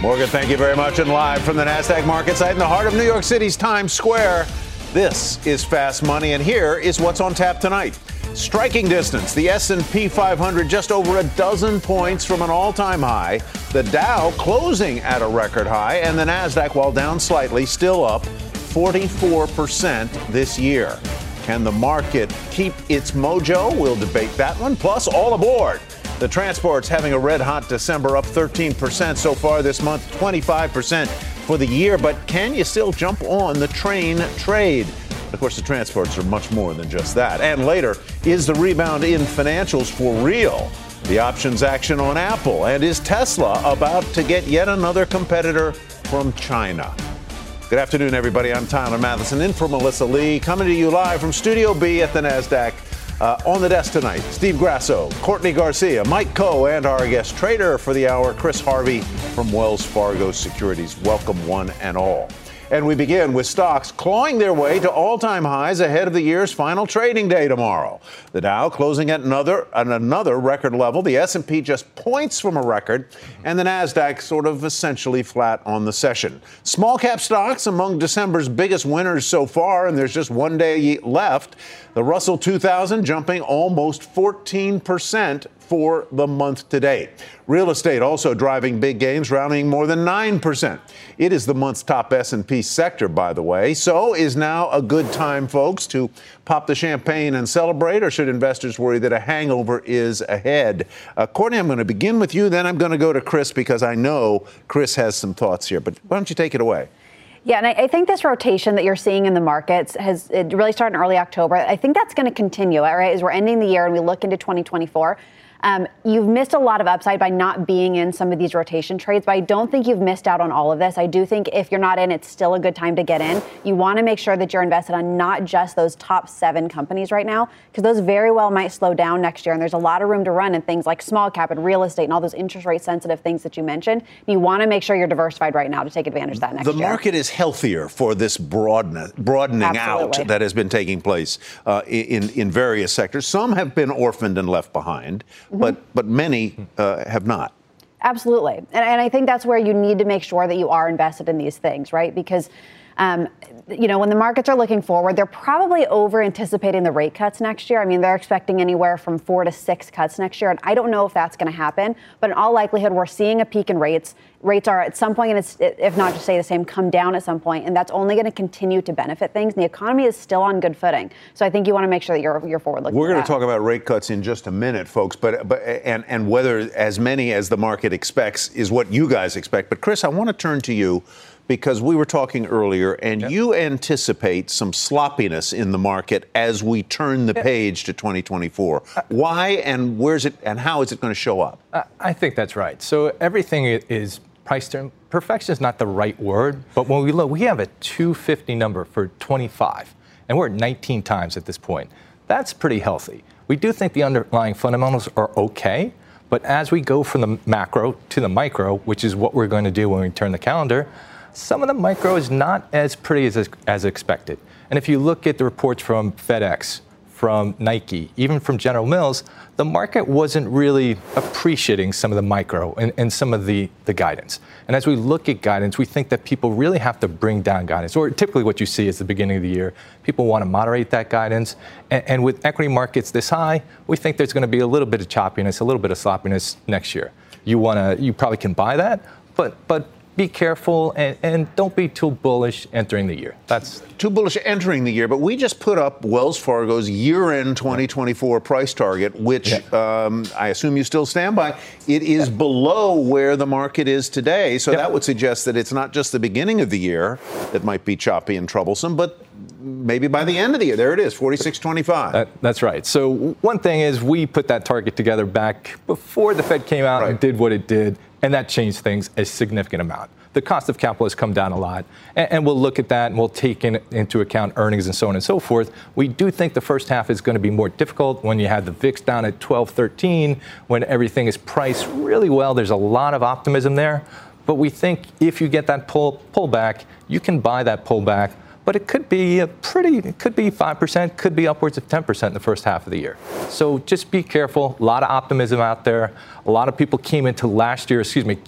Morgan, thank you very much. And live from the NASDAQ market site in the heart of New York City's Times Square, this is Fast Money, and here is what's on tap tonight. Striking distance, the S&P 500 just over a dozen points from an all-time high. The Dow closing at a record high, and the Nasdaq, while down slightly, still up 44% this year. Can the market keep its mojo? We'll debate that one. Plus, all aboard. The transport's having a red hot December, up 13% so far this month, 25% for the year. But can you still jump on the train trade? Of course, the transports are much more than just that. And later, is the rebound in financials for real? The options action on Apple. And is Tesla about to get yet another competitor from China? Good afternoon, everybody. I'm Tyler Mathisen, in for Melissa Lee, coming to you live from Studio B at the NASDAQ. Uh, on the desk tonight, Steve Grasso, Courtney Garcia, Mike Khouw, and our guest trader for the hour, Chris Harvey from Wells Fargo Securities. Welcome, one and all. And we begin with stocks clawing their way to all-time highs ahead of the year's final trading day tomorrow. The Dow closing at another at another record level. The S&P just points from a record, and the Nasdaq sort of essentially flat on the session. Small cap stocks among December's biggest winners so far, and there's just one day left. The Russell 2000 jumping almost 14 percent for the month to date. Real estate also driving big gains, rounding more than 9%. It is the month's top S&P sector, by the way. So is now a good time, folks, to pop the champagne and celebrate, or should investors worry that a hangover is ahead? Uh, Courtney, I'm going to begin with you, then I'm going to go to Chris because I know Chris has some thoughts here. But why don't you take it away? Yeah, and I, I, think this rotation that you're seeing in the markets has it really started in early October. I think that's going to continue, right? As we're ending the year and we look into 2024. Um, you've missed a lot of upside by not being in some of these rotation trades, but I don't think you've missed out on all of this. I do think if you're not in, it's still a good time to get in. You want to make sure that you're invested on not just those top seven companies right now, because those very well might slow down next year. And there's a lot of room to run in things like small cap and real estate and all those interest rate sensitive things that you mentioned. You want to make sure you're diversified right now to take advantage of that next the year. The market is healthier for this broaden, broadening Absolutely. out that has been taking place uh, in, in various sectors. Some have been orphaned and left behind mm-hmm. but but many uh, have not. Absolutely, and, and I think that's where you need to make sure that you are invested in these things, right? Because um, you know, when the markets are looking forward, they're probably over anticipating the rate cuts next year. I mean, they're expecting anywhere from four to six cuts next year. And I don't know if that's going to happen, but in all likelihood, we're seeing a peak in rates. Rates are at some point, and it's, if not to say the same, come down at some point, and that's only going to continue to benefit things. And the economy is still on good footing. So I think you want to make sure that you're, you're forward looking. We're going to talk about rate cuts in just a minute, folks, but, but and, and whether as many as the market expects is what you guys expect. But Chris, I want to turn to you because we were talking earlier, and yep. you anticipate some sloppiness in the market as we turn the page to 2024. Uh, Why and where's it and how is it going to show up? I think that's right. So everything is priced in. Perfection is not the right word, but when we look, we have a 250 number for 25, and we're at 19 times at this point. That's pretty healthy. We do think the underlying fundamentals are okay, but as we go from the macro to the micro, which is what we're going to do when we turn the calendar, some of the micro is not as pretty as, as expected. And if you look at the reports from FedEx, from Nike, even from General Mills, the market wasn't really appreciating some of the micro and, and, some of the, the guidance. And as we look at guidance, we think that people really have to bring down guidance. Or typically what you see is the beginning of the year, people want to moderate that guidance. And, and with equity markets this high, we think there's going to be a little bit of choppiness, a little bit of sloppiness next year. You want to, you probably can buy that, but but be careful and, and, don't be too bullish entering the year. That's too bullish entering the year. But we just put up Wells Fargo's year-end 2024 price target, which yeah. um, I assume you still stand by. It is yeah. below where the market is today, so yep. that would suggest that it's not just the beginning of the year that might be choppy and troublesome, but maybe by the end of the year. There it is, 46.25. That, that's right. So one thing is we put that target together back before the Fed came out right. and did what it did and that changed things a significant amount. The cost of capital has come down a lot, and, and we'll look at that and we'll take in, into account earnings and so on and so forth. We do think the first half is going to be more difficult when you have the VIX down at 12, 13, when everything is priced really well. There's a lot of optimism there. But we think if you get that pull pullback, you can buy that pullback but it could be a pretty, it could be 5%, could be upwards of 10% in the first half of the year. So just be careful. A lot of optimism out there. A lot of people came into last year, excuse me,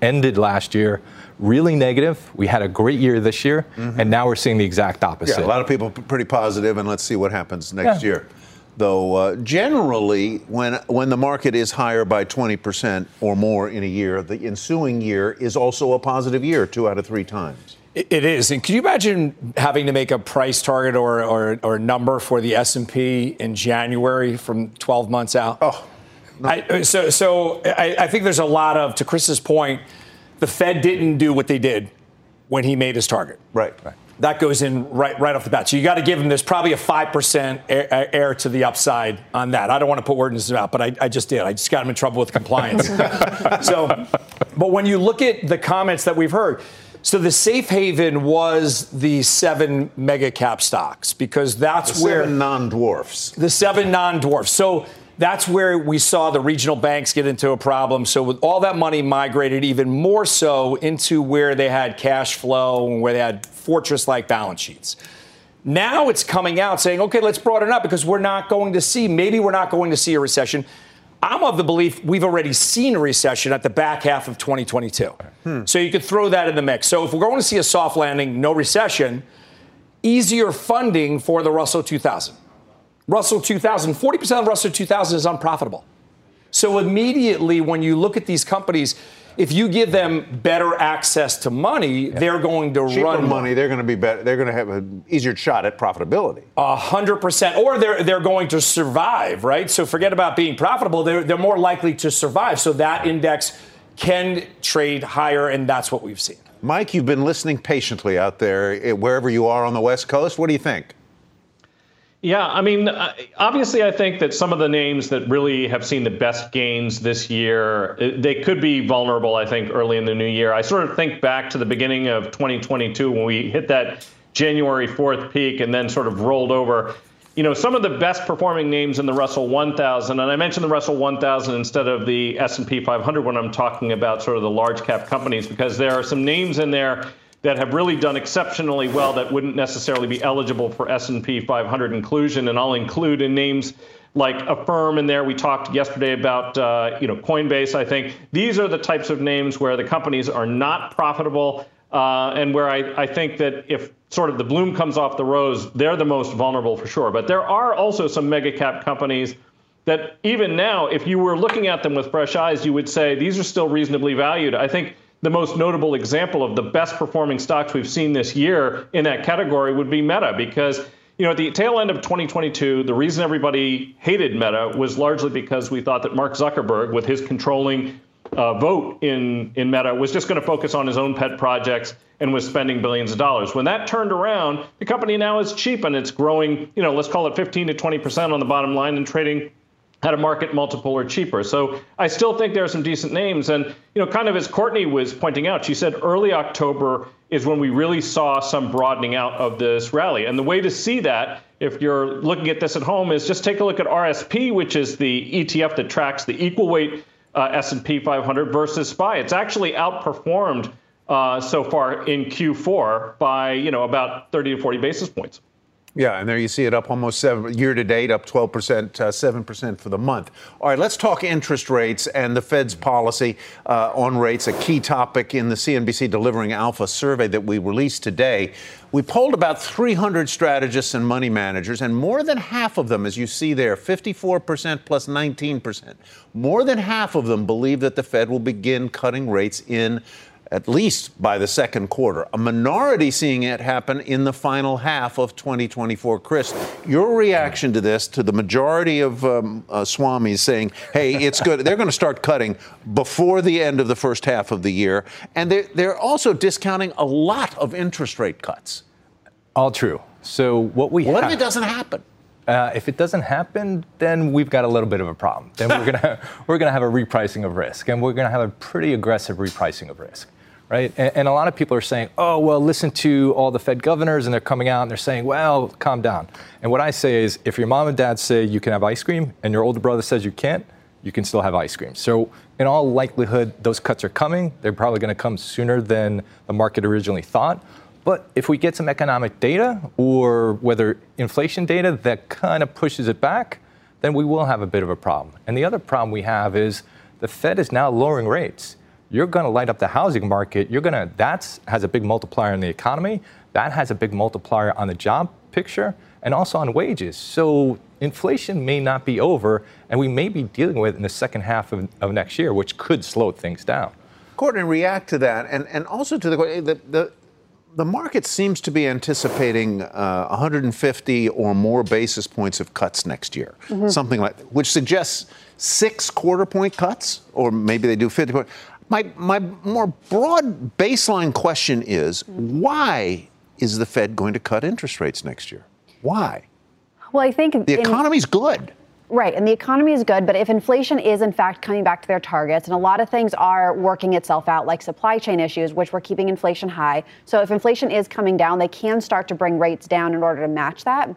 ended last year really negative. We had a great year this year, mm-hmm. and now we're seeing the exact opposite. Yeah, a lot of people pretty positive, and let's see what happens next yeah. year. Though uh, generally, when when the market is higher by 20% or more in a year, the ensuing year is also a positive year, two out of three times. It is, and can you imagine having to make a price target or or, or number for the S and P in January from 12 months out? Oh, no. I, so so I, I think there's a lot of to Chris's point, the Fed didn't do what they did when he made his target. Right. right. That goes in right right off the bat. So you got to give him. There's probably a five percent air, air, to the upside on that. I don't want to put words in his mouth, but I, I just did. I just got him in trouble with compliance. so, but when you look at the comments that we've heard so the safe haven was the seven mega cap stocks because that's the where seven non-dwarfs. The seven non-dwarfs. So that's where we saw the regional banks get into a problem. So with all that money migrated even more so into where they had cash flow and where they had fortress-like balance sheets. Now it's coming out saying, okay, let's broaden up because we're not going to see, maybe we're not going to see a recession. I'm of the belief we've already seen a recession at the back half of 2022. Hmm. So you could throw that in the mix. So if we're going to see a soft landing, no recession, easier funding for the Russell 2000. Russell 2000, 40% of Russell 2000 is unprofitable. So immediately when you look at these companies, if you give them better access to money, yeah. they're going to Cheaper run money. They're going to be better. They're going to have an easier shot at profitability. A hundred percent, or they're they're going to survive, right? So forget about being profitable. They're they're more likely to survive. So that index can trade higher, and that's what we've seen. Mike, you've been listening patiently out there, eh, wherever you are on the West Coast. What do you think? Yeah, I mean, uh, obviously, I think that some of the names that really have seen the best gains this year, uh, they could be vulnerable, I think, early in the new year. I sort of think back to the beginning of 2022 when we hit that January 4th peak and then sort of rolled over. You know, some of the best performing names in the Russell 1000, and I mentioned the Russell 1000 instead of the S&P 500 when I'm talking about sort of the large cap companies because there are some names in there that have really done exceptionally well that wouldn't necessarily be eligible for S&P 500 inclusion, and I'll include in names like Affirm in there. We talked yesterday about uh, you know Coinbase. I think these are the types of names where the companies are not profitable, uh, and where I, I think that if sort of the bloom comes off the rose, they're the most vulnerable for sure. But there are also some mega cap companies that even now, if you were looking at them with fresh eyes, you would say these are still reasonably valued. I think the most notable example of the best performing stocks we've seen this year in that category would be Meta because you know, at the tail end of 2022, the reason everybody hated Meta was largely because we thought that Mark Zuckerberg, with his controlling uh, vote in, in Meta, was just going to focus on his own pet projects and was spending billions of dollars. When that turned around, the company now is cheap and it's growing, you know, let's call it 15 to 20% on the bottom line and trading at a market multiple or cheaper. So I still think there are some decent names. And, you know, kind of as Courtney was pointing out, she said early October is when we really saw some broadening out of this rally. And the way to see that, if you're looking at this at home, is just take a look at RSP, which is the ETF that tracks the equal weight uh, S&P 500 versus SPY. It's actually outperformed uh, so far in Q4 by, you know, about 30 to 40 basis points. Yeah, and there you see it up almost seven year to date, up 12 percent, uh, seven percent for the month. All right, let's talk interest rates and the Fed's policy uh, on rates. A key topic in the CNBC Delivering Alpha survey that we released today. We polled about 300 strategists and money managers, and more than half of them, as you see there, 54% plus 19%, more than half of them believe that the Fed will begin cutting rates in at least by the second quarter. A minority seeing it happen in the final half of 2024. Chris, your reaction to this, to the majority of um, uh, Swamis saying, hey, it's good. they're going to start cutting before the end of the first half of the year. And they're, they're also discounting a lot of interest rate cuts. All true. So what we what if it doesn't happen? Uh, if it doesn't happen, then we've got a little bit of a problem. Then we're gonna we're gonna have a repricing of risk, and we're gonna have a pretty aggressive repricing of risk, right? And, and, a lot of people are saying, oh well, listen to all the Fed governors, and they're coming out and they're saying, well, calm down. And what I say is, if your mom and dad say you can have ice cream, and your older brother says you can't, you can still have ice cream. So in all likelihood, those cuts are coming. They're probably going to come sooner than the market originally thought. But if we get some economic data or whether inflation data that kind of pushes it back, then we will have a bit of a problem. And the other problem we have is the Fed is now lowering rates. You're going to light up the housing market. You're going to that has a big multiplier in the economy. That has a big multiplier on the job picture and also on wages. So inflation may not be over, and we may be dealing with it in the second half of, of next year, which could slow things down. Courtney, react to that, and, and also to the, the, the the market seems to be anticipating uh, 150 or more basis points of cuts next year, mm-hmm. something like which suggests six quarter point cuts, or maybe they do 50 point. My, my more broad baseline question is why is the Fed going to cut interest rates next year? Why? Well, I think the economy's in, good. Right, and the economy is good, but if inflation is in fact coming back to their targets, and a lot of things are working itself out, like supply chain issues, which were keeping inflation high. So if inflation is coming down, they can start to bring rates down in order to match that.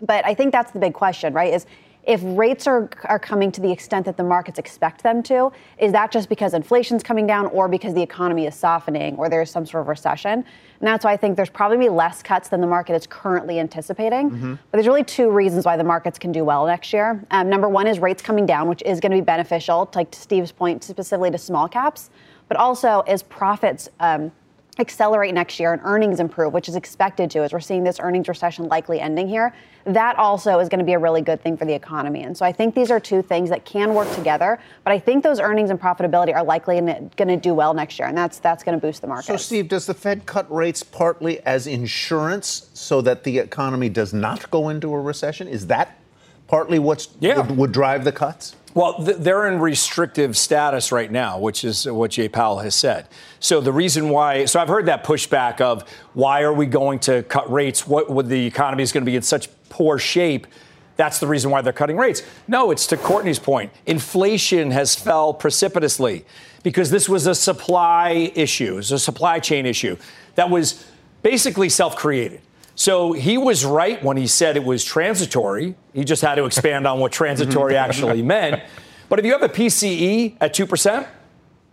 But I think that's the big question, right? Is if rates are, are coming to the extent that the markets expect them to, is that just because inflation's coming down or because the economy is softening or there's some sort of recession? And that's why I think there's probably less cuts than the market is currently anticipating. Mm-hmm. But there's really two reasons why the markets can do well next year. Um, number one is rates coming down, which is going to be beneficial, to, like to Steve's point, specifically to small caps, but also as profits. Um, accelerate next year and earnings improve, which is expected to, as we're seeing this earnings recession likely ending here, that also is going to be a really good thing for the economy. And so I think these are two things that can work together. But I think those earnings and profitability are likely going to do well next year, and that's that's going to boost the market. So, Steve, does the Fed cut rates partly as insurance so that the economy does not go into a recession? Is that partly what yeah. would, would drive the cuts? Well, they're in restrictive status right now, which is what Jay Powell has said. So the reason why, so I've heard that pushback of why are we going to cut rates? What would the economy is going to be in such poor shape? That's the reason why they're cutting rates. No, it's to Courtney's point. Inflation has fell precipitously because this was a supply issue, it was a supply chain issue that was basically self-created. So he was right when he said it was transitory. He just had to expand on what transitory actually meant. But if you have a PCE at 2%,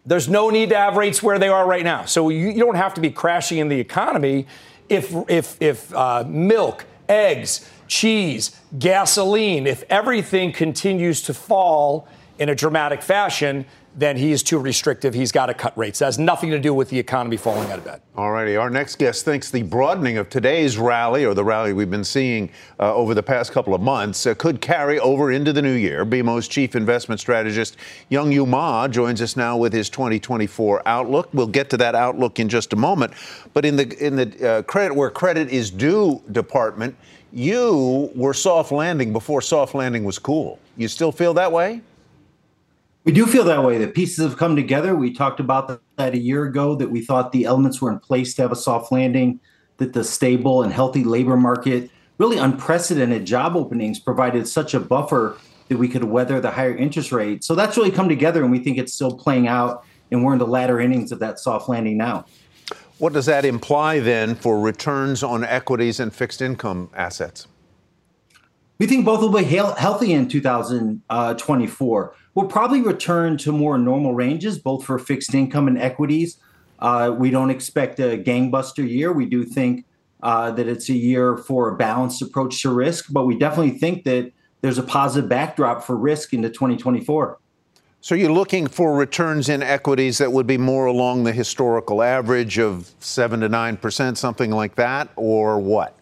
there's no need to have rates where they are right now. So you, you don't have to be crashing in the economy if, if, if uh, milk, eggs, cheese, gasoline, if everything continues to fall in a dramatic fashion, then he is too restrictive. He's got to cut rates. That has nothing to do with the economy falling out of bed. All righty. Our next guest thinks the broadening of today's rally, or the rally we've been seeing uh, over the past couple of months, uh, could carry over into the new year. BMO's chief investment strategist, Yung-Yu Ma, joins us now with his 2024 outlook. We'll get to that outlook in just a moment. But in the in the uh, credit where credit is due department, you were soft landing before soft landing was cool. You still feel that way? We do feel that way. The pieces have come together. We talked about that a year ago that we thought the elements were in place to have a soft landing, that the stable and healthy labor market, really unprecedented job openings provided such a buffer that we could weather the higher interest rate. So that's really come together, and we think it's still playing out, and we're in the latter innings of that soft landing now. What does that imply then for returns on equities and fixed income assets? We think both will be healthy in 2024 we'll probably return to more normal ranges, both for fixed income and equities. Uh, we don't expect a gangbuster year. We do think uh, that it's a year for a balanced approach to risk, but we definitely think that there's a positive backdrop for risk into 2024. So you're looking for returns in equities that would be more along the historical average of seven to nine percent, something like that, or what?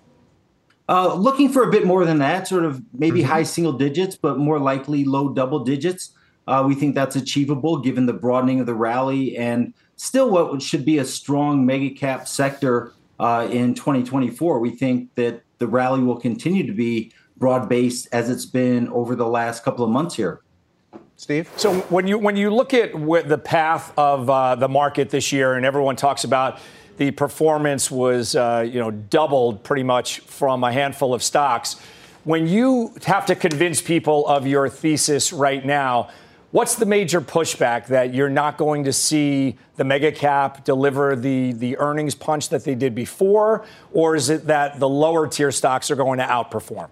Uh, looking for a bit more than that, sort of maybe mm-hmm. high single digits, but more likely low double digits. Uh, we think that's achievable given the broadening of the rally and still what should be a strong mega cap sector uh, in 2024. We think that the rally will continue to be broad based as it's been over the last couple of months here. Steve. So when you when you look at the path of uh, the market this year, and everyone talks about the performance was uh, you know doubled pretty much from a handful of stocks when you have to convince people of your thesis right now, what's the major pushback that you're not going to see the mega cap deliver the, the earnings punch that they did before? Or is it that the lower tier stocks are going to outperform?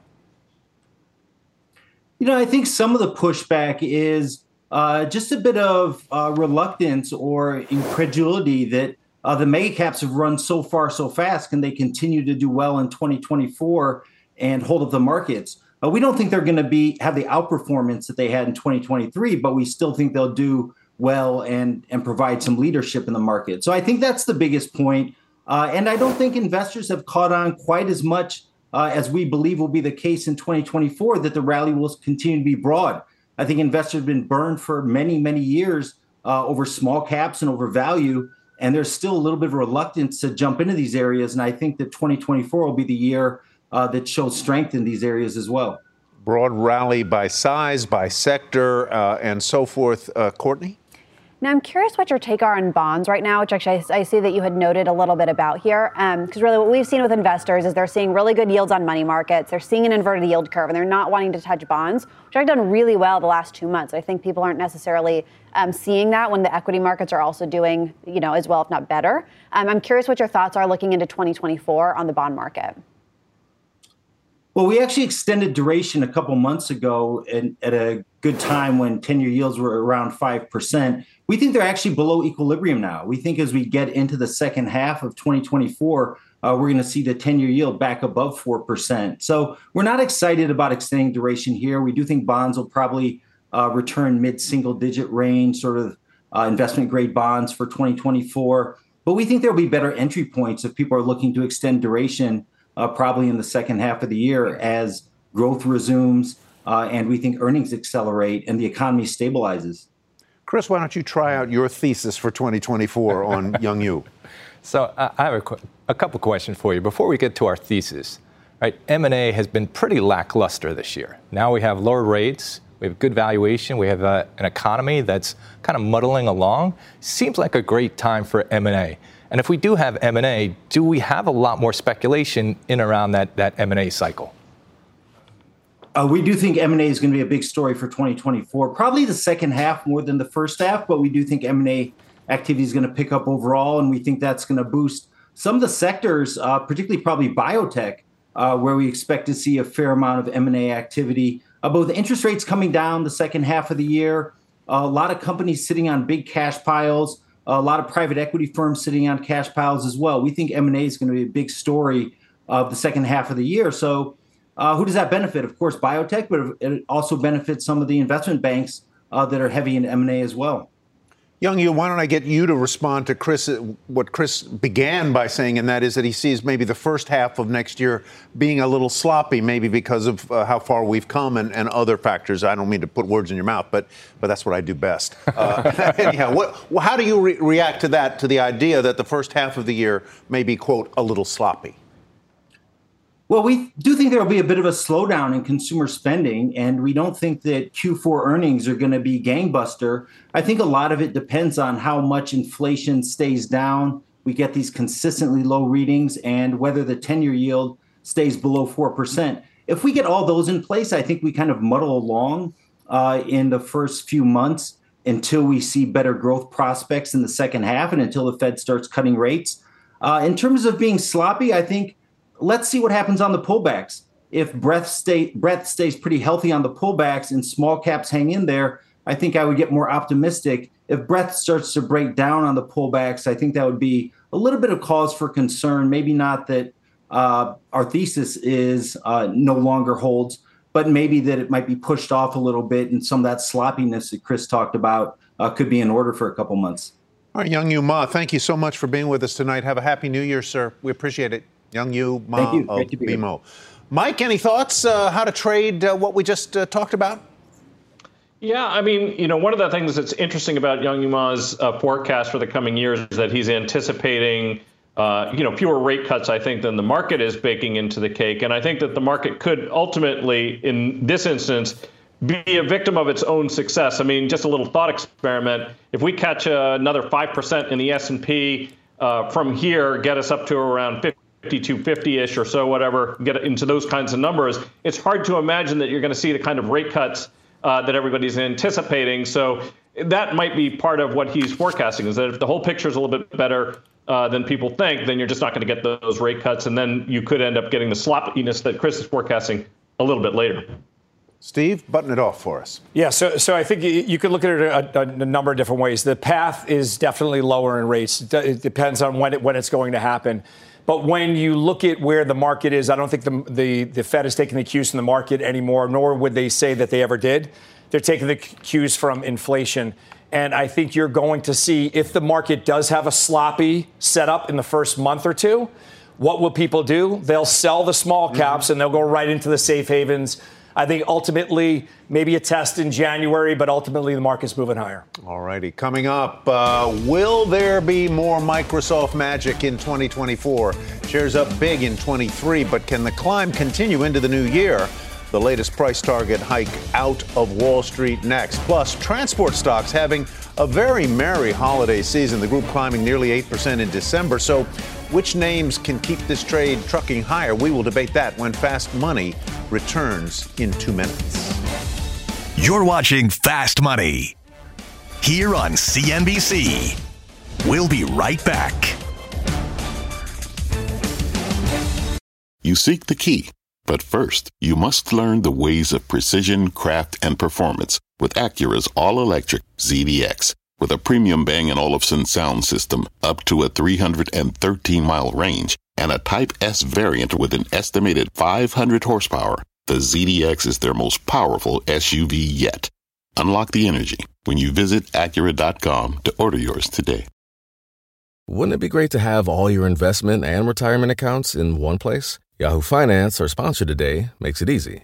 You know, I think some of the pushback is uh, just a bit of uh, reluctance or incredulity that uh, the mega caps have run so far so fast. Can they continue to do well in 2024 and hold up the markets? Uh, we don't think they're going to be have the outperformance that they had in 2023, but we still think they'll do well and and provide some leadership in the market. So I think that's the biggest point. Uh, and I don't think investors have caught on quite as much uh, as we believe will be the case in 2024 that the rally will continue to be broad. I think investors have been burned for many, many years uh, over small caps and over value. And there's still a little bit of reluctance to jump into these areas. And I think that 2024 will be the year uh, that shows strength in these areas as well. Broad rally by size, by sector, uh, and so forth. Uh, Courtney? Now, I'm curious what your take are on bonds right now, which actually I, see that you had noted a little bit about here. Because um, really, what we've seen with investors is they're seeing really good yields on money markets. They're seeing an inverted yield curve, and they're not wanting to touch bonds, which have done really well the last two months. I think people aren't necessarily um, seeing that when the equity markets are also doing, you know, as well, if not better. Um, I'm curious what your thoughts are looking into 2024 on the bond market. Well, we actually extended duration a couple months ago and at a good time when 10 year yields were around 5%. We think they're actually below equilibrium now. We think as we get into the second half of 2024, uh, we're going to see the 10 year yield back above 4%. So we're not excited about extending duration here. We do think bonds will probably uh, return mid single digit range, sort of uh, investment grade bonds for 2024. But we think there'll be better entry points if people are looking to extend duration uh, probably in the second half of the year as growth resumes uh, and we think earnings accelerate and the economy stabilizes. Chris, why don't you try out your thesis for 2024 on Yung-Yu? So uh, I have a, qu- a couple questions for you before we get to our thesis. Right, M&A has been pretty lackluster this year. Now we have lower rates, we have good valuation, we have uh, an economy that's kind of muddling along. Seems like a great time for M&A. And if we do have M&A, do we have a lot more speculation in around that, that M&A cycle? Uh, we do think M&A is going to be a big story for 2024. Probably the second half more than the first half, but we do think M&A activity is going to pick up overall, and we think that's going to boost some of the sectors, uh, particularly probably biotech, uh, where we expect to see a fair amount of M&A activity. Uh, both interest rates coming down the second half of the year, a lot of companies sitting on big cash piles a lot of private equity firms sitting on cash piles as well. We think M&A is going to be a big story of the second half of the year. So, uh, who does that benefit? Of course, biotech, but it also benefits some of the investment banks uh, that are heavy in M&A as well. Yung-Yu, why don't I get you to respond to Chris, what Chris began by saying, and that is that he sees maybe the first half of next year being a little sloppy, maybe because of uh, how far we've come and, and, other factors. I don't mean to put words in your mouth, but but that's what I do best. Uh, anyhow, what, how do you re- react to that, to the idea that the first half of the year may be, quote, a little sloppy? Well, we do think there will be a bit of a slowdown in consumer spending, and we don't think that Q4 earnings are going to be gangbuster. I think a lot of it depends on how much inflation stays down. We get these consistently low readings, and whether the 10 year yield stays below 4%. If we get all those in place, I think we kind of muddle along uh, in the first few months until we see better growth prospects in the second half and until the Fed starts cutting rates. Uh, in terms of being sloppy, I think let's see what happens on the pullbacks. If breath stay breadth stays pretty healthy on the pullbacks and small caps hang in there, I think I would get more optimistic. If breath starts to break down on the pullbacks, I think that would be a little bit of cause for concern. Maybe not that uh, our thesis is uh, no longer holds, but maybe that it might be pushed off a little bit, and some of that sloppiness that Chris talked about uh, could be in order for a couple months. All right, Yung-Yu Ma, thank you so much for being with us tonight. Have a happy New Year, sir. We appreciate it. Yung-Yu Ma Thank you. of BMO. Mike, any thoughts uh, how to trade uh, what we just uh, talked about? Yeah, I mean, you know, one of the things that's interesting about Yung-Yu Ma's uh, forecast for the coming years is that he's anticipating, uh, you know, fewer rate cuts, I think, than the market is baking into the cake. And I think that the market could ultimately, in this instance, be a victim of its own success. I mean, just a little thought experiment. If we catch uh, another 5% in the S&P uh, from here get us up to around 250-ish or so, whatever, get into those kinds of numbers, it's hard to imagine that you're going to see the kind of rate cuts uh, that everybody's anticipating. So that might be part of what he's forecasting is that if the whole picture is a little bit better uh, than people think, then you're just not going to get those rate cuts, and then you could end up getting the sloppiness that Chris is forecasting a little bit later. Steve, button it off for us. Yeah, so, so I think you could look at it a, a, a, number of different ways. The path is definitely lower in rates. It depends on when, it, when it's going to happen. But when you look at where the market is, I don't think the, the, the Fed is taking the cues from the market anymore, nor would they say that they ever did. They're taking the cues from inflation. And I think you're going to see if the market does have a sloppy setup in the first month or two, what will people do? They'll sell the small caps mm-hmm. and they'll go right into the safe havens I think ultimately maybe a test in January, but ultimately the market's moving higher. All righty. Coming up, uh, will there be more Microsoft magic in 2024? Shares up big in 23, but can the climb continue into the new year? The latest price target hike out of Wall Street next. Plus, transport stocks having a very merry holiday season. The group climbing nearly 8% in December. So, which names can keep this trade trucking higher? We will debate that when Fast Money returns in two minutes. You're watching Fast Money here on CNBC. We'll be right back. You seek the key, but first, you must learn the ways of precision, craft, and performance with Acura's all electric ZDX. With a premium Bang & Olufsen sound system up to a 313 mile range and a Type S variant with an estimated 500 horsepower, the ZDX is their most powerful SUV yet. Unlock the energy when you visit Acura.com to order yours today. Wouldn't it be great to have all your investment and retirement accounts in one place? Yahoo Finance, our sponsor today, makes it easy.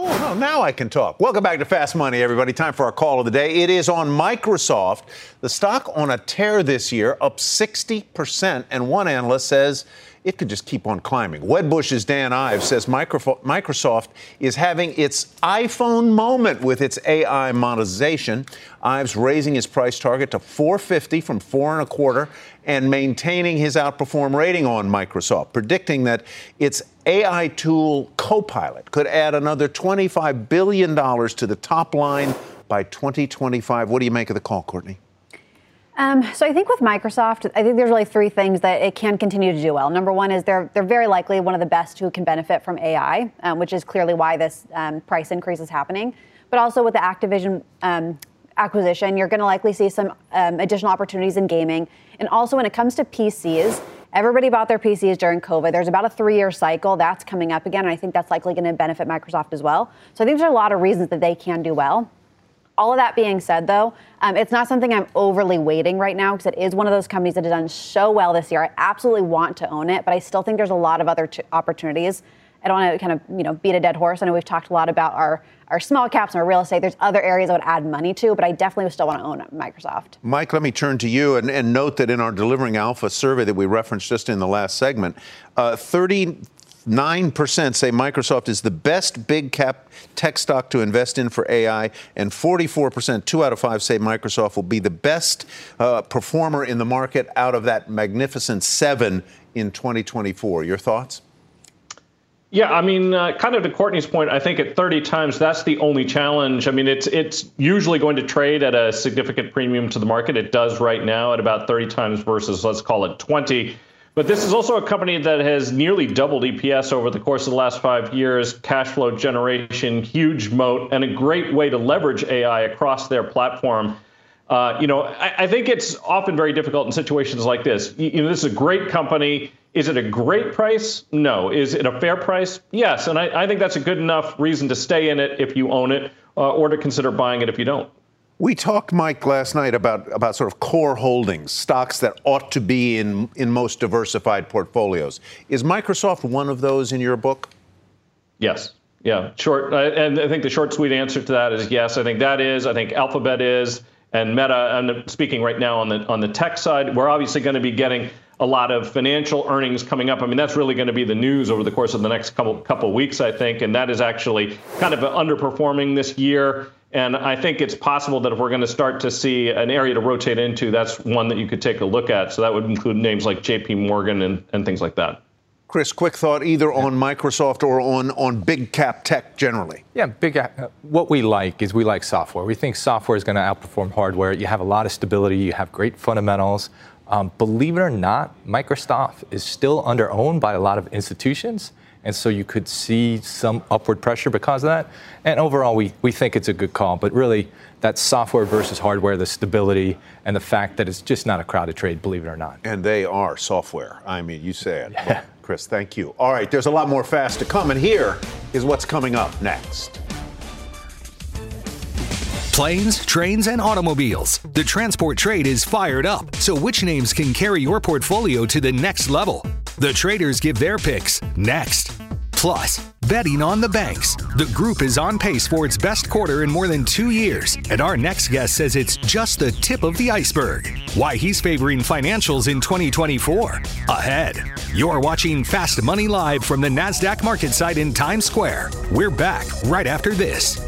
Oh, no, now I can talk. Welcome back to Fast Money, everybody. Time for our call of the day. It is on Microsoft. The stock on a tear this year, up 60%, and one analyst says it could just keep on climbing. Wedbush's Dan Ives says Microsoft is having its iPhone moment with its AI monetization. Ives raising his price target to 450 from four and a quarter and maintaining his outperform rating on Microsoft, predicting that its AI tool Copilot could add another $25 billion to the top line by 2025. What do you make of the call, Courtney? Um, so I think with Microsoft, I think there's really three things that it can continue to do well. Number one is they're they're very likely one of the best who can benefit from AI, um, which is clearly why this um, price increase is happening. But also with the Activision um, acquisition, you're going to likely see some um, additional opportunities in gaming. And also when it comes to PCs, everybody bought their PCs during COVID. There's about a three-year cycle that's coming up again, and I think that's likely going to benefit Microsoft as well. So I think there's a lot of reasons that they can do well. All of that being said, though, um, it's not something I'm overly waiting right now because it is one of those companies that has done so well this year. I absolutely want to own it, but I still think there's a lot of other opportunities. I don't want to kind of you know beat a dead horse. I know we've talked a lot about our our small caps and our real estate. There's other areas I would add money to, but I definitely still want to own Microsoft. Mike, let me turn to you and, and note that in our Delivering Alpha survey that we referenced just in the last segment, uh, 30 9% say Microsoft is the best big cap tech stock to invest in for AI, and 44%, two out of five, say Microsoft will be the best uh, performer in the market out of that magnificent seven in 2024. Your thoughts? Yeah, I mean, uh, kind of to Courtney's point, I think at 30 times that's the only challenge. I mean, it's it's usually going to trade at a significant premium to the market. It does right now at about 30 times versus let's call it 20. But this is also a company that has nearly doubled EPS over the course of the last five years, cash flow generation, huge moat, and a great way to leverage AI across their platform. Uh, you know, I, I, think it's often very difficult in situations like this. You, you, know, this is a great company. Is it a great price? No. Is it a fair price? Yes. And I, I think that's a good enough reason to stay in it if you own it, uh, or to consider buying it if you don't. We talked, Mike, last night about, about sort of core holdings, stocks that ought to be in, in most diversified portfolios. Is Microsoft one of those in your book? Yes. Yeah. Short. And I think the short, sweet answer to that is yes. I think that is. I think Alphabet is. And Meta, and speaking right now on the on the tech side, we're obviously going to be getting a lot of financial earnings coming up. I mean, that's really going to be the news over the course of the next couple couple weeks, I think, and that is actually kind of underperforming this year. And I think it's possible that if we're going to start to see an area to rotate into, that's one that you could take a look at. So that would include names like J.P. Morgan and, and things like that. Chris, quick thought either on Microsoft or on, on big cap tech generally. Yeah, big. Uh, what we like is we like software. We think software is going to outperform hardware. You have a lot of stability. You have great fundamentals. Um, believe it or not, Microsoft is still under owned by a lot of institutions. And so you could see some upward pressure because of that. And overall, we, we think it's a good call. But really, that software versus hardware, the stability, and the fact that it's just not a crowded trade, believe it or not. And they are software. I mean, you say it. Yeah. Chris, thank you. All right, there's a lot more fast to come. And here is what's coming up next planes, trains, and automobiles. The transport trade is fired up, so which names can carry your portfolio to the next level? The traders give their picks next. Plus, betting on the banks. The group is on pace for its best quarter in more than two years, and our next guest says it's just the tip of the iceberg. Why he's favoring financials in 2024. Ahead. You're watching Fast Money Live from the NASDAQ market site in Times Square. We're back right after this.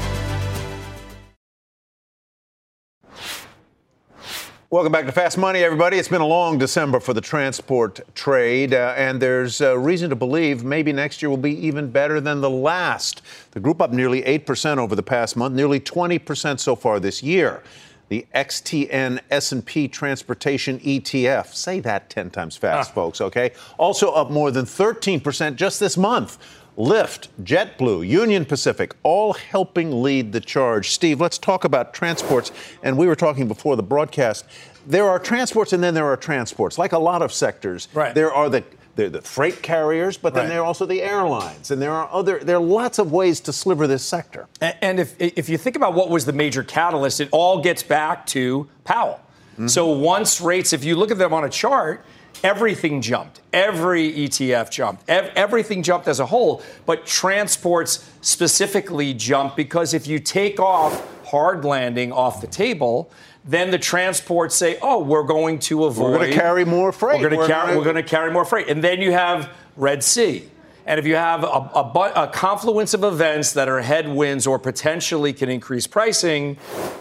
Welcome back to Fast Money, everybody. It's been a long December for the transport trade, uh, and there's uh, reason to believe maybe next year will be even better than the last. The group up nearly 8% over the past month, nearly 20% so far this year. The XTN S&P Transportation ETF. Say that 10 times fast, ah. folks, okay? Also up more than 13% just this month. Lyft, JetBlue, Union Pacific, all helping lead the charge. Steve, let's talk about transports. And we were talking before the broadcast. There are transports and then there are transports. Like a lot of sectors, right. there are the they are the freight carriers, but then right. there are also the airlines, and there are other. There are lots of ways to sliver this sector. And, and if if you think about what was the major catalyst, it all gets back to Powell. Mm-hmm. So once rates, if you look at them on a chart, everything jumped. Every ETF jumped. Ev- everything jumped as a whole, but transports specifically jumped because if you take off hard landing off the table, then the transports say, "Oh, we're going to avoid. We're going to carry more freight. We're going to carry. We're going to carry more freight." And then you have Red Sea. And if you have a, a, a, confluence of events that are headwinds or potentially can increase pricing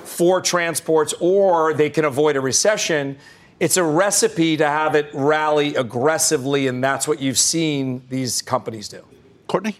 for transports, or they can avoid a recession, it's a recipe to have it rally aggressively, and that's what you've seen these companies do. Courtney?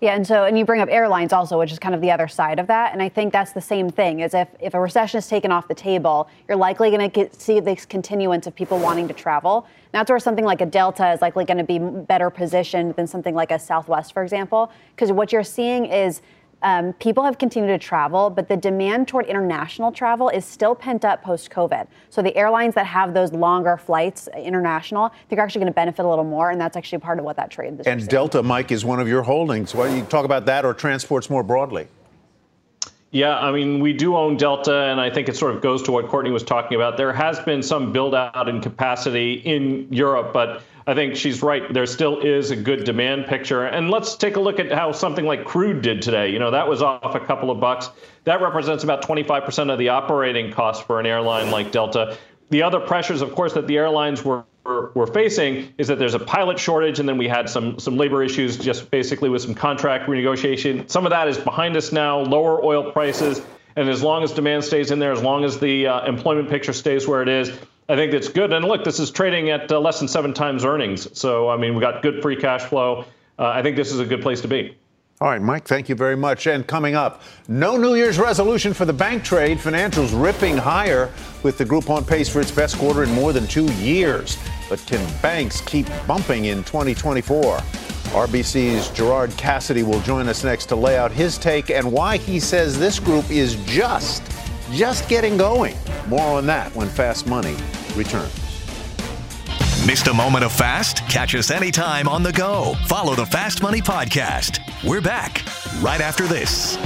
Yeah, and so and you bring up airlines also, which is kind of the other side of that, and I think that's the same thing. Is if if a recession is taken off the table, you're likely going to see this continuance of people wanting to travel. And that's where something like a Delta is likely going to be better positioned than something like a Southwest, for example, because what you're seeing is um, people have continued to travel, but the demand toward international travel is still pent up post COVID. So the airlines that have those longer flights uh, international, they're actually going to benefit a little more, and that's actually part of what that trade. is. and Delta, Mike, is one of your holdings. Why don't you talk about that or transports more broadly? Yeah, I mean, we do own Delta, and I think it sort of goes to what Courtney was talking about. There has been some build out in capacity in Europe, but I think she's right. There still is a good demand picture. And let's take a look at how something like crude did today. You know, that was off a couple of bucks. That represents about 25% of the operating cost for an airline like Delta. the other pressures, of course, that the airlines were we're, facing is that there's a pilot shortage, and then we had some some labor issues, just basically with some contract renegotiation. Some of that is behind us now. Lower oil prices, and as long as demand stays in there, as long as the uh, employment picture stays where it is, I think that's good. And look, this is trading at uh, less than seven times earnings, so I mean we got good free cash flow. Uh, I think this is a good place to be. All right, Mike, thank you very much. And coming up, no New Year's resolution for the bank trade. Financials ripping higher with the group on pace for its best quarter in more than two years. But can banks keep bumping in 2024? RBC's Gerard Cassidy will join us next to lay out his take and why he says this group is just, just getting going. More on that when Fast Money returns. Missed a moment of fast? Catch us anytime on the go. Follow the Fast Money Podcast. We're back right after this.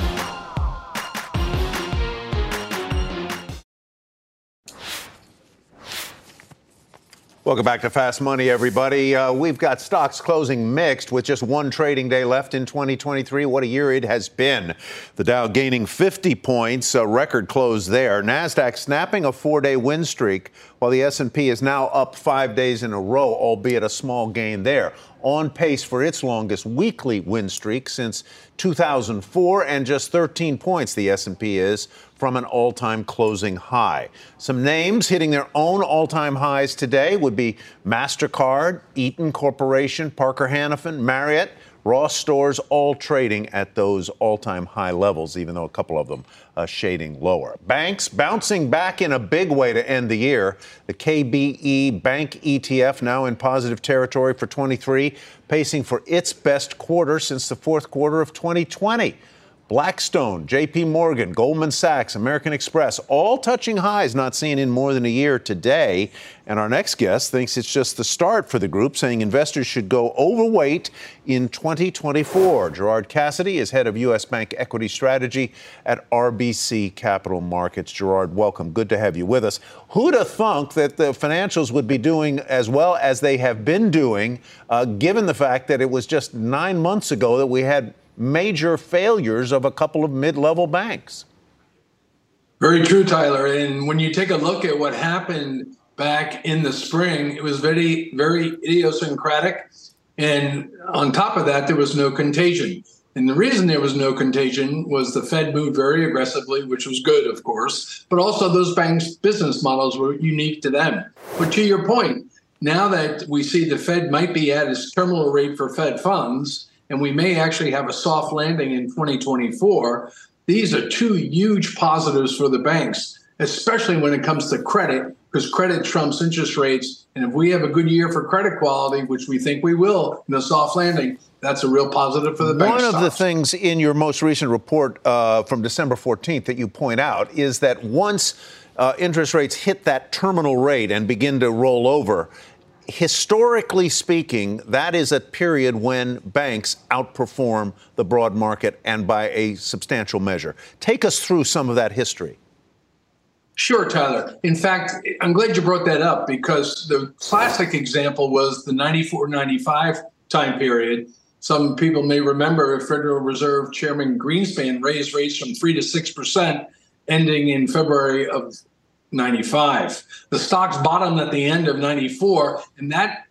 Welcome back to Fast Money, everybody. Uh, we've got stocks closing mixed with just one trading day left in 2023. What a year it has been. The Dow gaining 50 points, a record close there. Nasdaq snapping a four-day win streak, while the S&P is now up five days in a row, albeit a small gain there. On pace for its longest weekly win streak since 2004, and just 13 points the S&P is from an all time closing high. Some names hitting their own all time highs today would be MasterCard, Eaton Corporation, Parker Hannifin, Marriott, Ross stores all trading at those all time high levels, even though a couple of them uh, shading lower. Banks bouncing back in a big way to end the year. The KBE Bank ETF now in positive territory for 23, pacing for its best quarter since the fourth quarter of 2020. Blackstone, JP Morgan, Goldman Sachs, American Express, all touching highs not seen in more than a year today. And our next guest thinks it's just the start for the group, saying investors should go overweight in 2024. Gerard Cassidy is head of U.S. Bank Equity Strategy at RBC Capital Markets. Gerard, welcome. Good to have you with us. Who'd have thunk that the financials would be doing as well as they have been doing, uh, given the fact that it was just nine months ago that we had major failures of a couple of mid level banks. Very true, Tyler. And when you take a look at what happened back in the spring, it was very, very idiosyncratic. And on top of that, there was no contagion. And the reason there was no contagion was the Fed moved very aggressively, which was good, of course, but also those banks' business models were unique to them. But to your point, now that we see the Fed might be at its terminal rate for Fed funds, and we may actually have a soft landing in 2024. These are two huge positives for the banks, especially when it comes to credit, because credit trumps interest rates. And if we have a good year for credit quality, which we think we will in a soft landing, that's a real positive for the bank. One stocks. of the things in your most recent report uh, from December 14th that you point out is that once uh, interest rates hit that terminal rate and begin to roll over, historically speaking, that is a period when banks outperform the broad market and by a substantial measure. Take us through some of that history. Sure, Tyler. In fact, I'm glad you brought that up because the classic example was the 94 95 time period. Some people may remember Federal Reserve Chairman Greenspan raised rates from 3 to 6%, ending in February of 95. The stocks bottomed at the end of 94, and that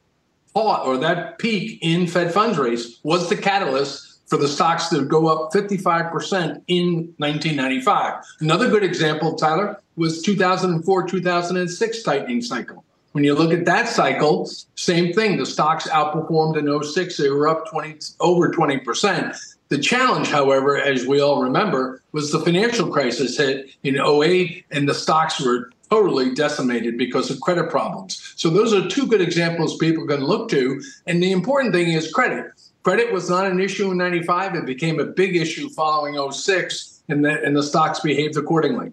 thought or that peak in Fed funds rates was the catalyst for the stocks to go up 55% in 1995. Another good example, Tyler, was 2004 2006 tightening cycle. When you look at that cycle, same thing. The stocks outperformed in 06. They were up 20 over 20%. The challenge, however, as we all remember, was the financial crisis hit in 08 and the stocks were totally decimated because of credit problems. So those are two good examples people can look to. And the important thing is credit. Credit was not an issue in 95. It became a big issue following 06 and the, and the stocks behaved accordingly.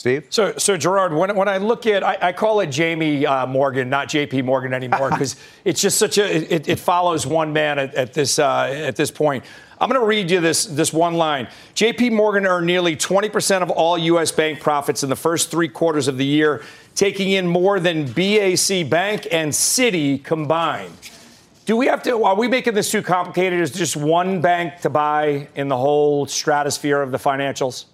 Steve? So, so Gerard, when, when I look at, I, I call it Jamie uh, Morgan, not J.P. Morgan anymore, because it's just such a, it, it, follows one man at, at this uh, at this point. I'm going to read you this, this one line. JP Morgan earned nearly 20% of all U.S. bank profits in the first three quarters of the year, taking in more than BAC Bank and Citi combined. Do we have to, are we making this too complicated? Is just one bank to buy in the whole stratosphere of the financials?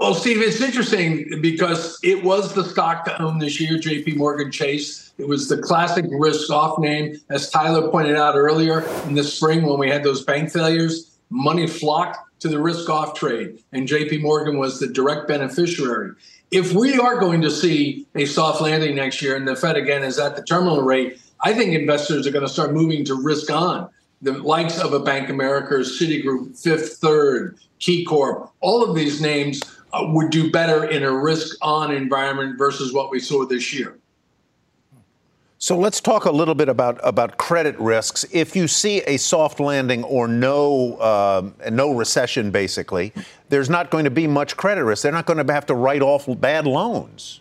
Well, Steve, it's interesting because it was the stock to own this year, JP Morgan Chase. It was the classic risk off name. As Tyler pointed out earlier in the spring when we had those bank failures, money flocked to the risk off trade, and JP Morgan was the direct beneficiary. If we are going to see a soft landing next year and the Fed again is at the terminal rate, I think investors are going to start moving to risk on. The likes of a Bank America, Citigroup, Fifth Third, KeyCorp, all of these names uh, would do better in a risk on environment versus what we saw this year. So let's talk a little bit about, about credit risks. If you see a soft landing or no uh, no recession, basically, there's not going to be much credit risk. They're not going to have to write off bad loans.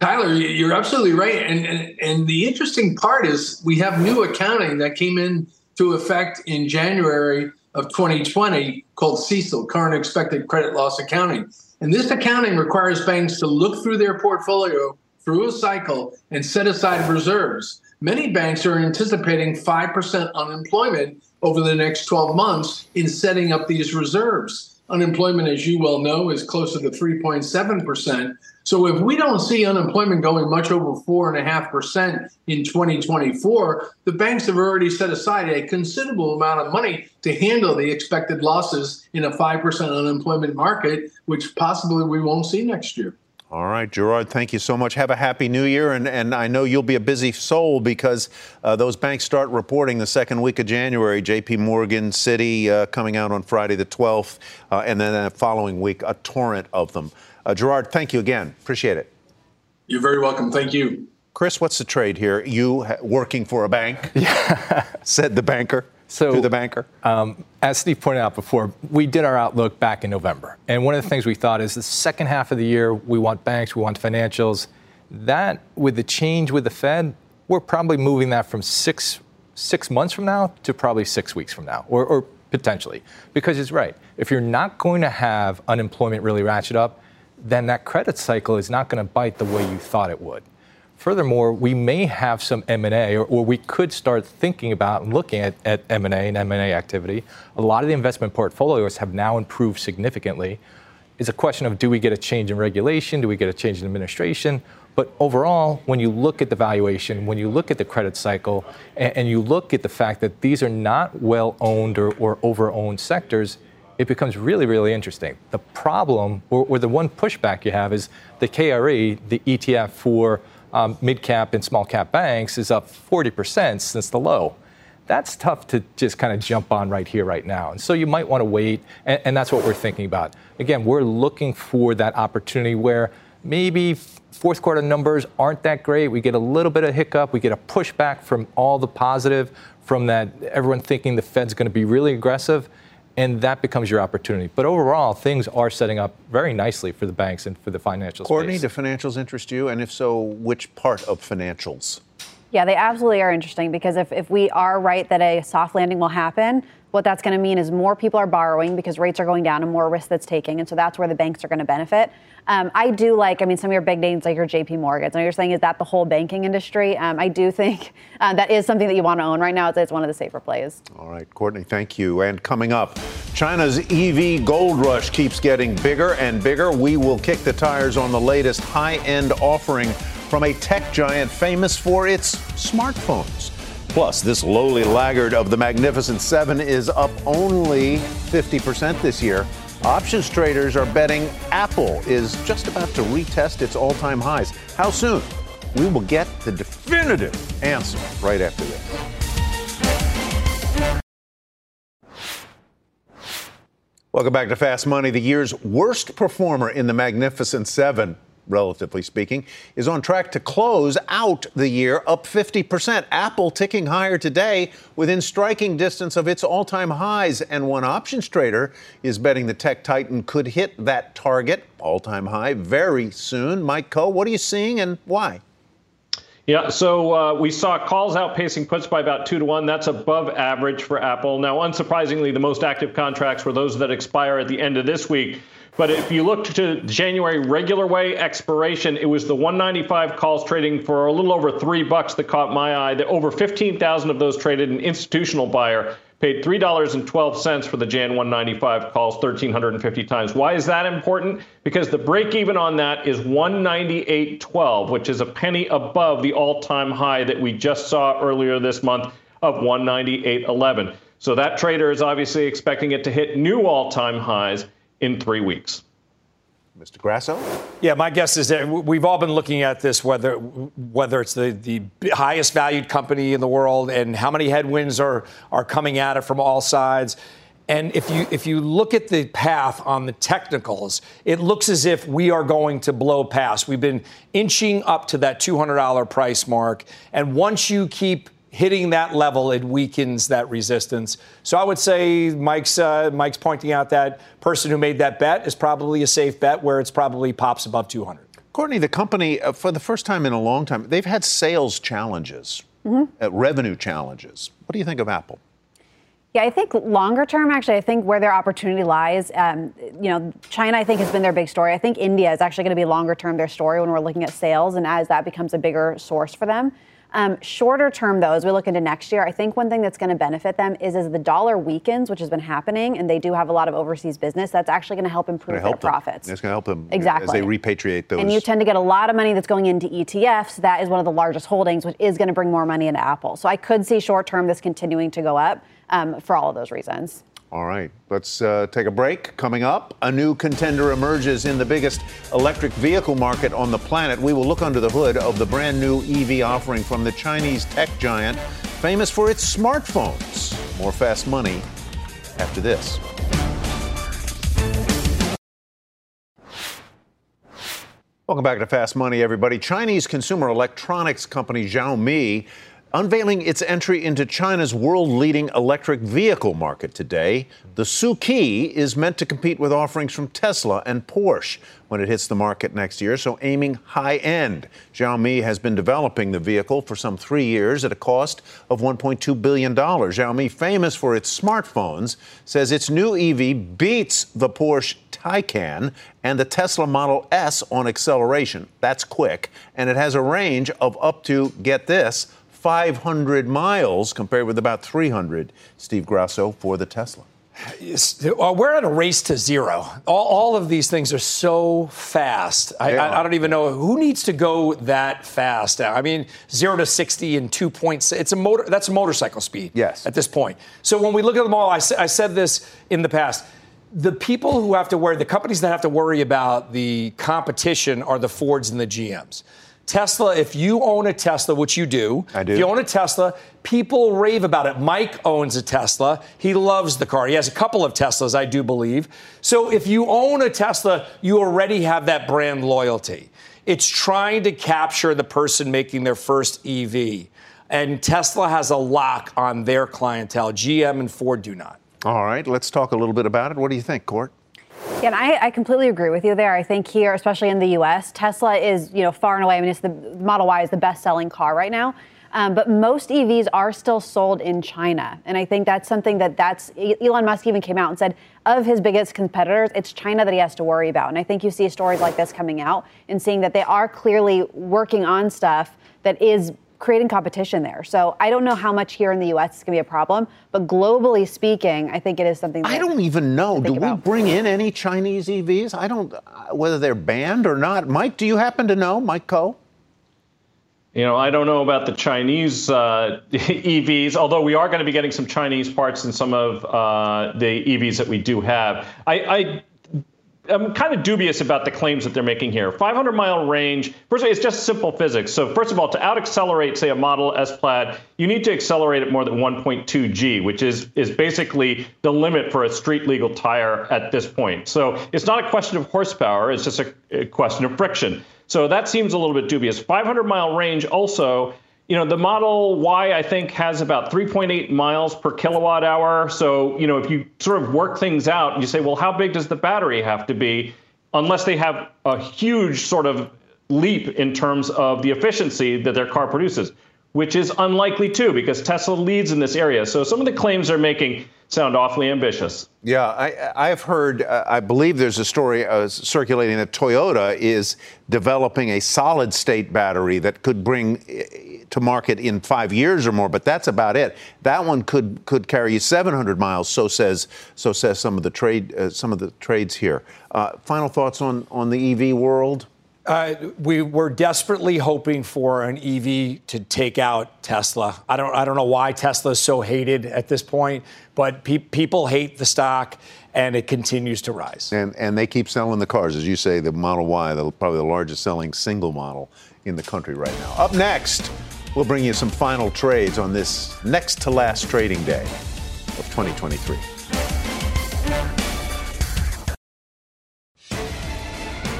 Tyler, you're absolutely right. And, and, and the interesting part is we have new accounting that came into effect in January of 2020 called CECL, Current Expected Credit Loss Accounting. And this accounting requires banks to look through their portfolio through a cycle and set aside reserves. Many banks are anticipating 5% unemployment over the next 12 months in setting up these reserves. Unemployment, as you well know, is closer to 3.7%. So if we don't see unemployment going much over 4.5% in 2024, the banks have already set aside a considerable amount of money to handle the expected losses in a 5% unemployment market, which possibly we won't see next year. All right, Gerard, thank you so much. Have a happy new year. And, and I know you'll be a busy soul because uh, those banks start reporting the second week of January. JP Morgan, Citi uh, coming out on Friday the 12th, uh, and then the following week, a torrent of them. Uh, Gerard, thank you again. Appreciate it. You're very welcome. Thank you. Chris, what's the trade here? You working for a bank? Yeah. said the banker. So, to the banker. Um, as Steve pointed out before, we did our outlook back in November. And one of the things we thought is the second half of the year, we want banks, we want financials. That, with the change with the Fed, we're probably moving that from six, six months from now to probably six weeks from now, or, or potentially. Because it's right. If you're not going to have unemployment really ratchet up, then that credit cycle is not going to bite the way you thought it would. Furthermore, we may have some M&A, or, or, we could start thinking about and looking at, at M&A and M&A activity. A lot of the investment portfolios have now improved significantly. It's a question of do we get a change in regulation? Do we get a change in administration? But overall, when you look at the valuation, when you look at the credit cycle, and, and you look at the fact that these are not well owned or, or over owned sectors, it becomes really, really interesting. The problem, or, or, the one pushback you have, is the KRE, the ETF for um, mid cap and small cap banks is up 40% since the low. That's tough to just kind of jump on right here, right now. And so you might want to wait, and, and that's what we're thinking about. Again, we're looking for that opportunity where maybe fourth quarter numbers aren't that great. We get a little bit of hiccup. We get a pushback from all the positive, from that everyone thinking the Fed's going to be really aggressive and that becomes your opportunity. But overall, things are setting up very nicely for the banks and for the financial Courtney, space. do financials interest you? And if so, which part of financials? Yeah, they absolutely are interesting because if, if we are right that a soft landing will happen, what that's going to mean is more people are borrowing because rates are going down and more risk that's taking. And so that's where the banks are going to benefit. Um, I do like, I mean, some of your big names like your JP Morgan. So you're saying, is that the whole banking industry? Um, I do think uh, that is something that you want to own right now. It's, it's one of the safer plays. All right, Courtney, thank you. And coming up, China's EV gold rush keeps getting bigger and bigger. We will kick the tires on the latest high end offering from a tech giant famous for its smartphones. Plus, this lowly laggard of the Magnificent Seven is up only 50% this year. Options traders are betting Apple is just about to retest its all time highs. How soon? We will get the definitive answer right after this. Welcome back to Fast Money. The year's worst performer in the Magnificent Seven relatively speaking, is on track to close out the year up 50%. Apple ticking higher today within striking distance of its all time highs. And one options trader is betting the tech titan could hit that target, all time high, very soon. Mike Khouw, what are you seeing and why? Yeah, so uh, we saw calls outpacing puts by about two to one. That's above average for Apple. Now, unsurprisingly, the most active contracts were those that expire at the end of this week. But if you look to January regular way expiration, it was the 195 calls trading for a little over three bucks that caught my eye. That over 15,000 of those traded an institutional buyer paid $3.12 for the Jan 195 calls 1,350 times. Why is that important? Because the break even on that is 198.12, which is a penny above the all time high that we just saw earlier this month of 198.11. So that trader is obviously expecting it to hit new all time highs in three weeks. Mr. Grasso? Yeah, my guess is that we've all been looking at this, whether whether it's the, the highest valued company in the world and how many headwinds are, are coming at it from all sides. And if you if you look at the path on the technicals, it looks as if we are going to blow past. We've been inching up to that $200 price mark, and once you keep hitting that level, it weakens that resistance. So I would say Mike's uh, Mike's pointing out that person who made that bet is probably a safe bet where it's probably pops above 200. Courtney, the company, uh, for the first time in a long time, they've had sales challenges, mm-hmm. uh, revenue challenges. What do you think of Apple? Yeah, I think longer term, actually, I think where their opportunity lies, um, you know, China, I think, has been their big story. I think India is actually going to be longer term their story when we're looking at sales and as that becomes a bigger source for them. Um, shorter term, though, as we look into next year, I think one thing that's going to benefit them is as the dollar weakens, which has been happening, and they do have a lot of overseas business. That's actually going to help improve help their profits. It's going to help them exactly as they repatriate those. And you tend to get a lot of money that's going into ETFs. That is one of the largest holdings, which is going to bring more money into Apple. So I could see short term this continuing to go up um, for all of those reasons. All right, let's uh, take a break. Coming up, a new contender emerges in the biggest electric vehicle market on the planet. We will look under the hood of the brand new EV offering from the Chinese tech giant, famous for its smartphones. More fast money after this. Welcome back to Fast Money, everybody. Chinese consumer electronics company Xiaomi unveiling its entry into China's world leading electric vehicle market today. The Suki is meant to compete with offerings from Tesla and Porsche when it hits the market next year, so aiming high end. Xiaomi has been developing the vehicle for some three years at a cost of $1.2 billion. Xiaomi, famous for its smartphones, says its new EV beats the Porsche Taycan and the Tesla Model S on acceleration. That's quick, and it has a range of up to, get this, 500 miles compared with about 300, Steve Grasso, for the Tesla. Uh, we're at a race to zero. All, all of these things are so fast. I, I, I, don't even know who needs to go that fast. I mean, zero to sixty in two points. It's a motor. That's a motorcycle speed. Yes. At this point. So when we look at them all, I, I said this in the past. The people who have to worry, the companies that have to worry about the competition are the Fords and the GMs. Tesla, if you own a Tesla, which you do, I do. If you own a Tesla, people rave about it. Mike owns a Tesla. He loves the car. He has a couple of Teslas, I do believe. So if you own a Tesla, you already have that brand loyalty. It's trying to capture the person making their first EV. And Tesla has a lock on their clientele. GM and Ford do not. All right, let's talk a little bit about it. What do you think, Court? Yeah, and I, I, completely agree with you there. I think here, especially in the U.S., Tesla is, you know, far and away. I mean, it's the Model Y is the best-selling car right now. Um, but most EVs are still sold in China, and I think that's something that that's Elon Musk even came out and said of his biggest competitors, it's China that he has to worry about. And I think you see stories like this coming out and seeing that they are clearly working on stuff that is creating competition there. So I don't know how much here in the U.S. is going to be a problem, but globally speaking, I think it is something. I don't even know. Do about. we bring in any Chinese EVs? I don't. Uh, whether they're banned or not. Mike, do you happen to know, Mike Khouw? You know, I don't know about the Chinese uh, EVs, although we are going to be getting some Chinese parts in some of uh, the EVs that we do have. I, I I'm kind of dubious about the claims that they're making here. 500 mile range. First of all, it's just simple physics. So first of all, to out accelerate, say a Model S Plaid, you need to accelerate at more than 1.2 G, which is is basically the limit for a street legal tire at this point. So it's not a question of horsepower. It's just a, a question of friction. So that seems a little bit dubious. 500 mile range also you know, the Model Y, I think, has about 3.8 miles per kilowatt hour. So, you know, if you sort of work things out, you say, well, how big does the battery have to be? Unless they have a huge sort of leap in terms of the efficiency that their car produces, which is unlikely too, because Tesla leads in this area. So some of the claims they're making sound awfully ambitious. Yeah, I, have heard, uh, I believe there's a story uh, circulating that Toyota is developing a solid state battery that could bring to market in five years or more, but that's about it. That one could could carry you 700 miles. So says so says some of the trade uh, some of the trades here. Uh, final thoughts on on the EV world. Uh, we were desperately hoping for an EV to take out Tesla. I don't, I don't know why Tesla is so hated at this point, but pe- people hate the stock, and it continues to rise. And and they keep selling the cars, as you say, the Model Y, the, probably the largest selling single model in the country right now. Up next, we'll bring you some final trades on this next to last trading day of 2023.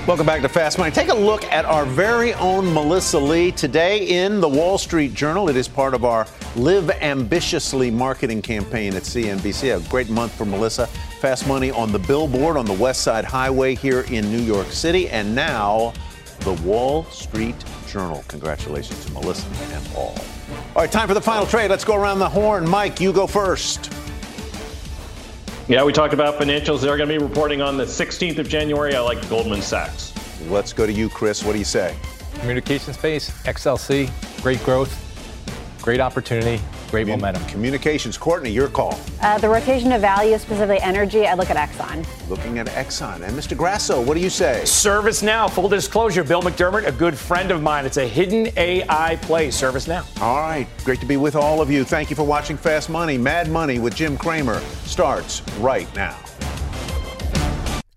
Welcome back to Fast Money. Take a look at our very own Melissa Lee today in the Wall Street Journal. It is part of our Live Ambitiously marketing campaign at CNBC. A great month for Melissa. Fast Money on the billboard on the West Side Highway here in New York City. And now, the Wall Street Journal. Congratulations to Melissa and all. All right, time for the final trade. Let's go around the horn. Mike, you go first. Yeah, we talked about financials. They're going to be reporting on the 16th of January. I like Goldman Sachs. Let's go to you, Chris. What do you say? Communication space, XLC, great growth, great opportunity, great Commun- momentum. Communications, Courtney, your call. Uh, the rotation of value, specifically energy, I look at Exxon. Looking at Exxon. And Mr. Grasso, what do you say? ServiceNow, full disclosure, Bill McDermott, a good friend of mine. It's a hidden AI play, ServiceNow. All right, great to be with all of you. Thank you for watching Fast Money. Mad Money with Jim Cramer starts right now.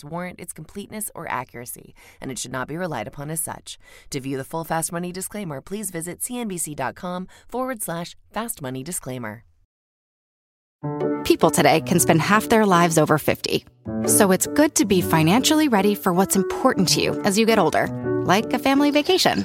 warrant its completeness or accuracy, and it should not be relied upon as such. To view the full Fast Money disclaimer, please visit cnbc.com forward slash fast money disclaimer. People today can spend half their lives over 50. So it's good to be financially ready for what's important to you as you get older, like a family vacation.